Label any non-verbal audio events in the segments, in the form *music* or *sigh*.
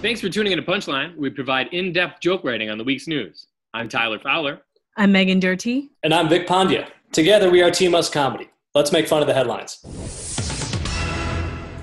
Thanks for tuning in to Punchline. We provide in depth joke writing on the week's news. I'm Tyler Fowler. I'm Megan Doherty. And I'm Vic Pandya. Together we are Team Us Comedy. Let's make fun of the headlines.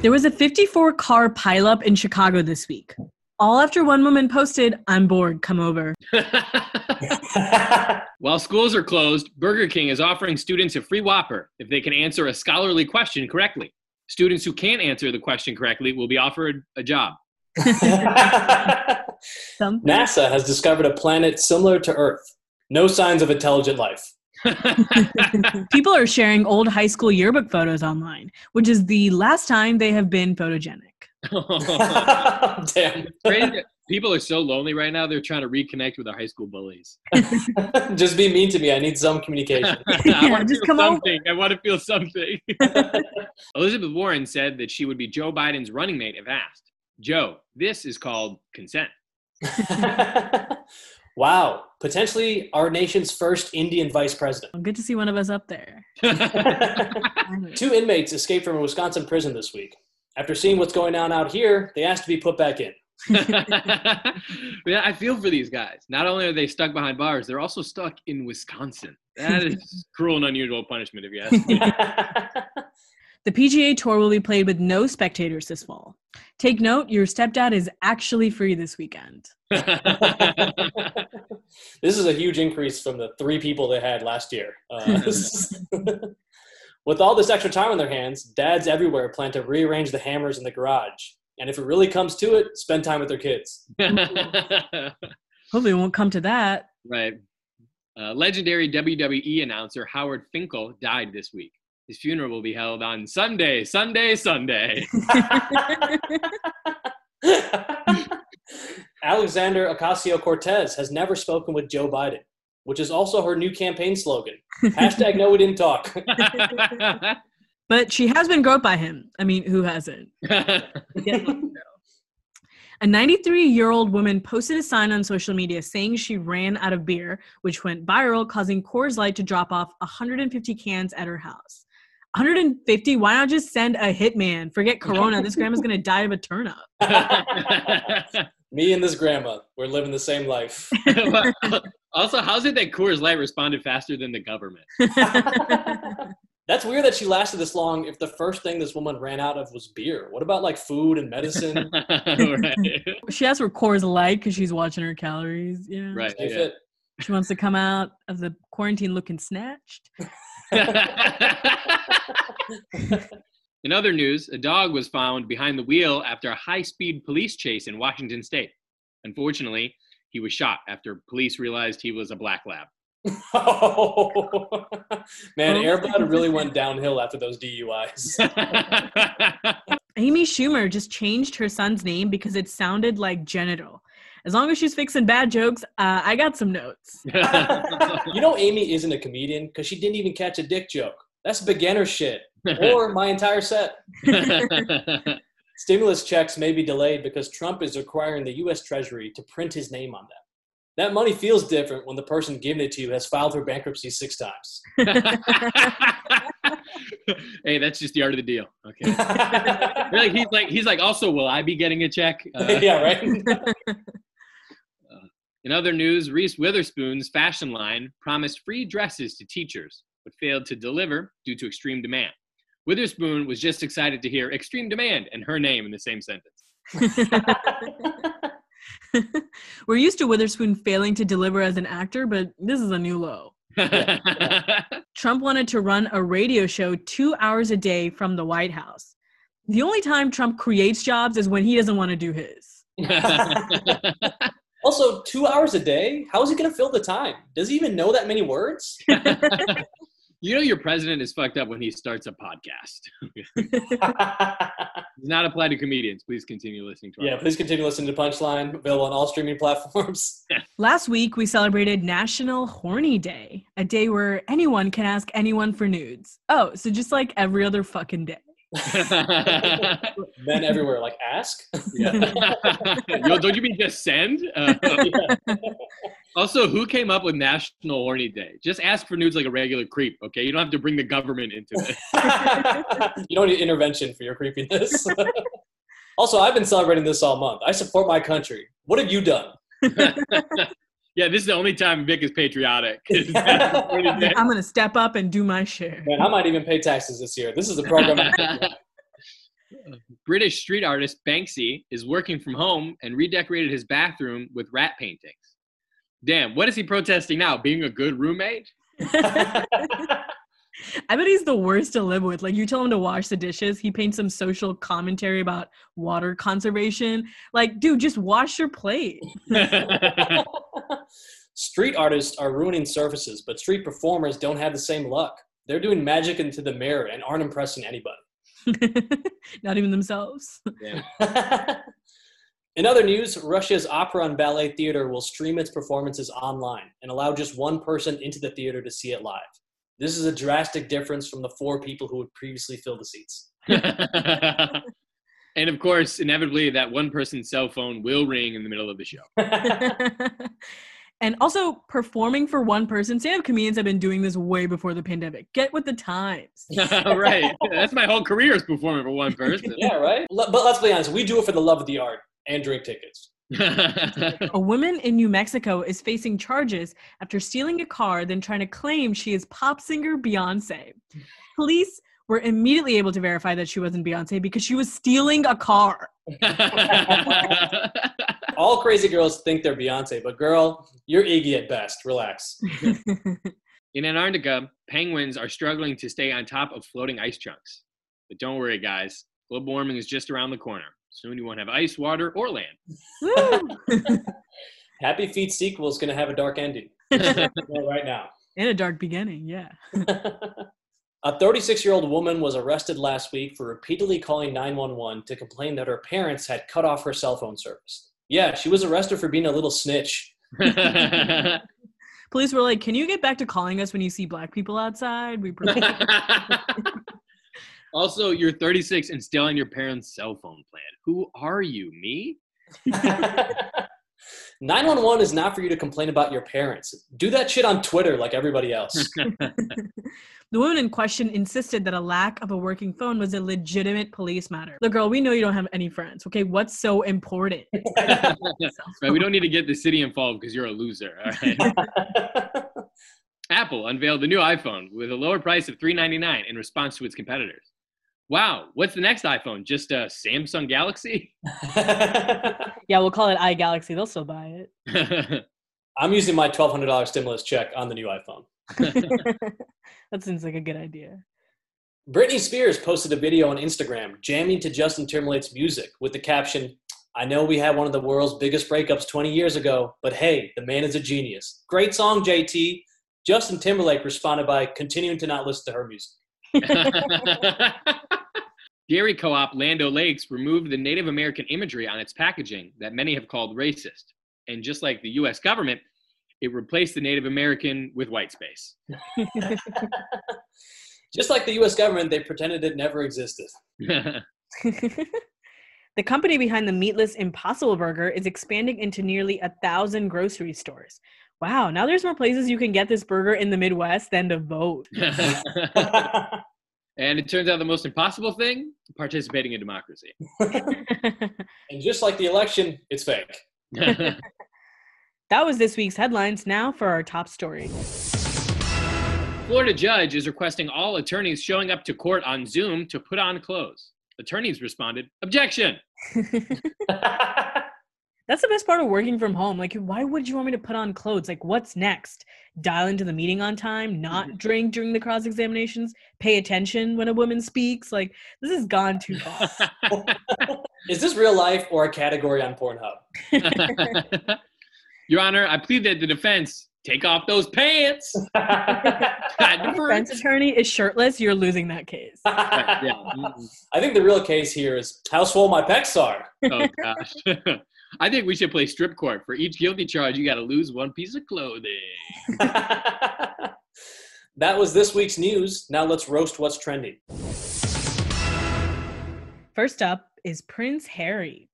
There was a 54 car pileup in Chicago this week. All after one woman posted, I'm bored, come over. *laughs* *laughs* While schools are closed, Burger King is offering students a free Whopper if they can answer a scholarly question correctly. Students who can't answer the question correctly will be offered a job. Some *laughs* NASA has discovered a planet similar to Earth. No signs of intelligent life. *laughs* people are sharing old high school yearbook photos online, which is the last time they have been photogenic. *laughs* Damn. People are so lonely right now. They're trying to reconnect with their high school bullies. Just be mean to me. I need some communication. I want to just feel come over. I want to feel something. Elizabeth Warren said that she would be Joe Biden's running mate if asked. Joe, this is called consent. *laughs* wow. Potentially our nation's first Indian vice president. Good to see one of us up there. *laughs* Two inmates escaped from a Wisconsin prison this week. After seeing what's going on out here, they asked to be put back in. *laughs* yeah, I feel for these guys. Not only are they stuck behind bars, they're also stuck in Wisconsin. That is cruel and unusual punishment, if you ask me. The PGA Tour will be played with no spectators this fall. Take note, your stepdad is actually free this weekend. *laughs* this is a huge increase from the three people they had last year. Uh, *laughs* *laughs* with all this extra time on their hands, dads everywhere plan to rearrange the hammers in the garage. And if it really comes to it, spend time with their kids. Hopefully, it won't come to that. right. Uh, legendary WWE announcer Howard Finkel died this week. His funeral will be held on Sunday, Sunday, Sunday. *laughs* *laughs* Alexandria Ocasio Cortez has never spoken with Joe Biden, which is also her new campaign slogan. Hashtag no, we didn't talk. *laughs* But she has been groped by him. I mean, who hasn't? A 93 year old woman posted a sign on social media saying she ran out of beer, which went viral, causing Coors Light to drop off 150 cans at her house. 150? Why not just send a hitman? Forget *laughs* Corona. This grandma's going to die of a turnip. *laughs* Me and this grandma, we're living the same life. *laughs* also, how's it that Coors Light responded faster than the government? That's weird that she lasted this long if the first thing this woman ran out of was beer. What about like food and medicine? she asked for Coors Light because she's watching her calories. Yeah. Right. Yeah. She wants to come out of the quarantine looking snatched. In other news, a dog was found behind the wheel after a high speed police chase in Washington state. Unfortunately, he was shot after police realized he was a black lab. *laughs* Oh, man, Air Bud really went downhill after those DUIs. *laughs* Amy Schumer just changed her son's name because it sounded like genital. As long as she's fixing bad jokes, uh, I got some notes. *laughs* you know, Amy isn't a comedian because she didn't even catch a dick joke. That's beginner shit. *laughs* Or my entire set. *laughs* Stimulus checks may be delayed because Trump is requiring the U.S. Treasury to print his name on them. That money feels different when the person giving it to you has filed for bankruptcy six times. hey, that's just the art of the deal. Okay. You're like he's like he's like. Also, will I be getting a check? Uh, yeah, right? In other news, Reese Witherspoon's fashion line promised free dresses to teachers, but failed to deliver due to extreme demand. Witherspoon was just excited to hear extreme demand and her name in the same sentence. *laughs* *laughs* We're used to Witherspoon failing to deliver as an actor, but this is a new low. *laughs* Trump wanted to run a radio show two hours a day from the White House. The only time Trump creates jobs is when he doesn't want to do his. Also, two hours a day? How is he going to fill the time? Does he even know that many words? *laughs* you know your president is fucked up when he starts a podcast. *laughs* Does not apply to comedians. Please continue listening to our yeah, please continue listening to Punchline, available on all streaming platforms. *laughs* Last week, we celebrated National Horny Day, a day where anyone can ask anyone for nudes. Oh, so just like every other fucking day. *laughs* Men everywhere, like, ask? Yeah. *laughs* Yo, don't you mean just send? Uh, Yeah. also, who came up with National Horny Day? Just ask for nudes like a regular creep, okay? You don't have to bring the government into it *laughs* you don't need intervention for your creepiness. Also, I've been celebrating this all month. I support my country. What have you done? Yeah, this is the only time Vic is patriotic. *laughs* *laughs* I'm gonna step up and do my share. Man, I might even pay taxes this year. This is a program. *laughs* British street artist Banksy is working from home and redecorated his bathroom with rat paintings. Damn, what is he protesting now? Being a good roommate? I bet he's the worst to live with. Like you tell him to wash the dishes, he paints some social commentary about water conservation. Like, dude, just wash your plate. *laughs* street artists are ruining surfaces, but street performers don't have the same luck. They're doing magic into the mirror and aren't impressing anybody. *laughs* Not even themselves. *laughs* In other news, Russia's Opera and Ballet Theater will stream its performances online and allow just one person into the theater to see it live. This is a drastic difference from the four people who would previously fill the seats. And of course, inevitably, that one person's cell phone will ring in the middle of the show. *laughs* *laughs* and also, performing for one person. Stand up comedians have been doing this way before the pandemic. Get with the times. *laughs* right. That's my whole career is performing for one person. yeah, right? But let's be honest, we do it for the love of the art and drink tickets. a woman in New Mexico is facing charges after stealing a car, then trying to claim she is pop singer Beyonce. Police were immediately able to verify that she wasn't Beyonce because she was stealing a car. *laughs* All crazy girls think they're Beyonce, but girl, you're Iggy at best. Relax. *laughs* in Antarctica, penguins are struggling to stay on top of floating ice chunks. But don't worry, guys. Global warming is just around the corner. Soon you won't have ice, water, or land. *laughs* Happy Feet sequel is going to have a dark ending. right now. And a dark beginning, yeah. A 36 year old woman was arrested last week for repeatedly calling 911 to complain that her parents had cut off her cell phone service. Yeah, she was arrested for being a little snitch. *laughs* Police were like, "Can you get back to calling us when you see black people outside?" We *laughs* Also, you're 36 and still on your parents' cell phone plan. Who are you? Me? *laughs* 911 is not for you to complain about your parents. Do that shit on Twitter like everybody else. *laughs* *laughs* the woman in question insisted that a lack of a working phone was a legitimate police matter. Look, girl, we know you don't have any friends. Okay, what's so important? *laughs* right, we don't need to get the city involved because you're a loser. All right. Apple unveiled the new iPhone with a lower price of 399 in response to its competitors. Wow, what's the next iPhone? Just a Samsung Galaxy? *laughs* yeah, we'll call it iGalaxy. They'll still buy it. *laughs* I'm using my $1,200 stimulus check on the new iPhone. *laughs* that seems like a good idea. Britney Spears posted a video on Instagram jamming to Justin Timberlake's music with the caption, I know we had one of the world's biggest breakups 20 years ago, but hey, the man is a genius. Great song, JT. Justin Timberlake responded by continuing to not listen to her music. *laughs* Dairy Co-op Land O'Lakes removed the Native American imagery on its packaging that many have called racist. And just like the US government, it replaced the Native American with white space. *laughs* just like the US government, they pretended it never existed. *laughs* the company behind the meatless Impossible Burger is expanding into nearly a thousand grocery stores. Wow, now there's more places you can get this burger in the Midwest than to vote. *laughs* *laughs* and it turns out the most impossible thing participating in democracy. *laughs* and just like the election, it's fake. that was this week's headlines. Now for our top story. Florida judge is requesting all attorneys showing up to court on Zoom to put on clothes. Attorneys responded, Objection! That's the best part of working from home. Like, why would you want me to put on clothes? Like, what's next? Dial into the meeting on time, not mm-hmm. drink during the cross examinations, pay attention when a woman speaks. Like, this has gone too far. *laughs* Is this real life or a category on Pornhub? *laughs* Your Honor, I plead that the defense take off those pants. *laughs* The defense attorney is shirtless. You're losing that case. yeah. I think the real case here is how swole my pecs are. Oh gosh. I think we should play strip court. For each guilty charge, you got to lose one piece of clothing. *laughs* that was this week's news. Now let's roast what's trending. First up is Prince Harry.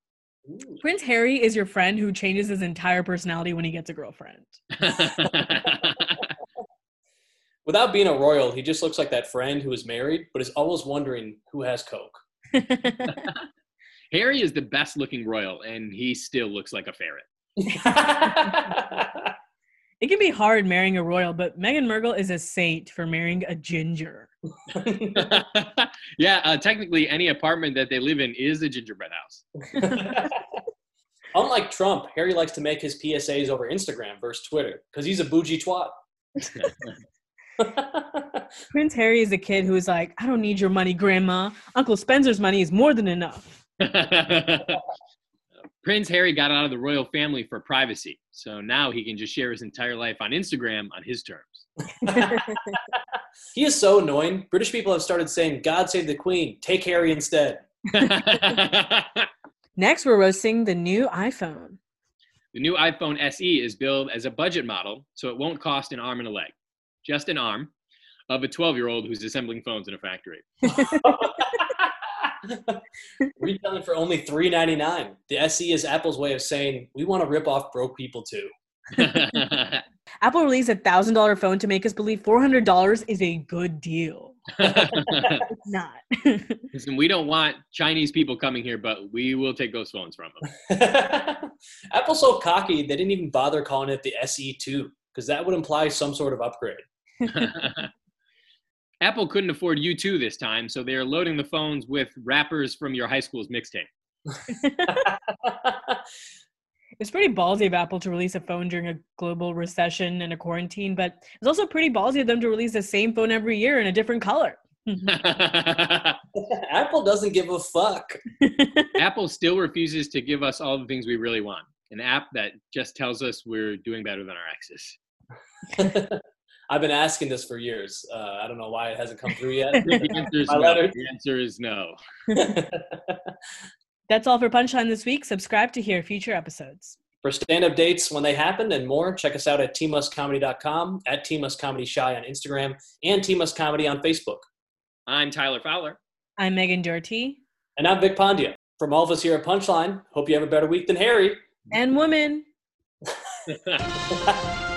Ooh. Prince Harry is your friend who changes his entire personality when he gets a girlfriend. *laughs* Without being a royal, he just looks like that friend who is married but is always wondering who has coke. *laughs* Harry is the best looking royal, and he still looks like a ferret. *laughs* It can be hard marrying a royal, but Meghan Markle is a saint for marrying a ginger. *laughs* yeah, uh, technically, any apartment that they live in is a gingerbread house. *laughs* Unlike Trump, Harry likes to make his PSAs over Instagram versus Twitter because he's a bougie twat. Prince Harry is a kid who is like, I don't need your money, Grandma. Uncle Spencer's money is more than enough. *laughs* Prince Harry got out of the royal family for privacy, so now he can just share his entire life on Instagram on his terms. *laughs* he is so annoying. British people have started saying, God save the Queen, take Harry instead. *laughs* Next, we're roasting the new iPhone. The new iPhone SE is billed as a budget model, so it won't cost an arm and a leg, just an arm of a 12 year old who's assembling phones in a factory. Retailing for only $3.99. The SE is Apple's way of saying, we want to rip off broke people too. *laughs* Apple released a thousand dollar phone to make us believe four hundred dollars is a good deal. *laughs* it's not. *laughs* Listen, we don't want Chinese people coming here, but we will take those phones from them. Apple's so cocky they didn't even bother calling it the SE2 because that would imply some sort of upgrade. Apple couldn't afford U2 this time, so they're loading the phones with rappers from your high school's mixtape. *laughs* it's pretty ballsy of Apple to release a phone during a global recession and a quarantine, but it's also pretty ballsy of them to release the same phone every year in a different color. *laughs* *laughs* Apple doesn't give a fuck. Apple still refuses to give us all the things we really want. An app that just tells us we're doing better than our exes. I've been asking this for years. Uh, I don't know why it hasn't come through yet. *laughs* the, answer no. the answer is no. *laughs* That's all for Punchline this week. Subscribe to hear future episodes. For stand-up dates when they happen and more, check us out at tmuscomedy.com, at tmuscomedyshy on Instagram, and tmuscomedy on Facebook. I'm Tyler Fowler. I'm Megan Doherty. And I'm Vic Pandya. From all of us here at Punchline, hope you have a better week than Harry. And woman. *laughs*